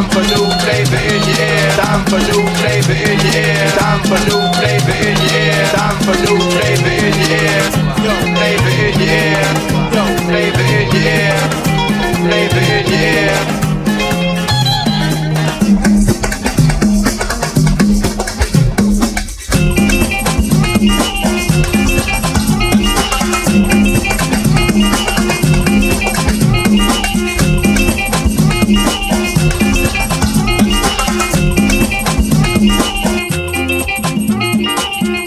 Time for new flavor in your ear. Time for new flavor in your ear. Time for new flavor in your ear. Time for new flavor in your ear. Yo, flavor in your ear. Yo, flavor in your ear. Flavor in your ear.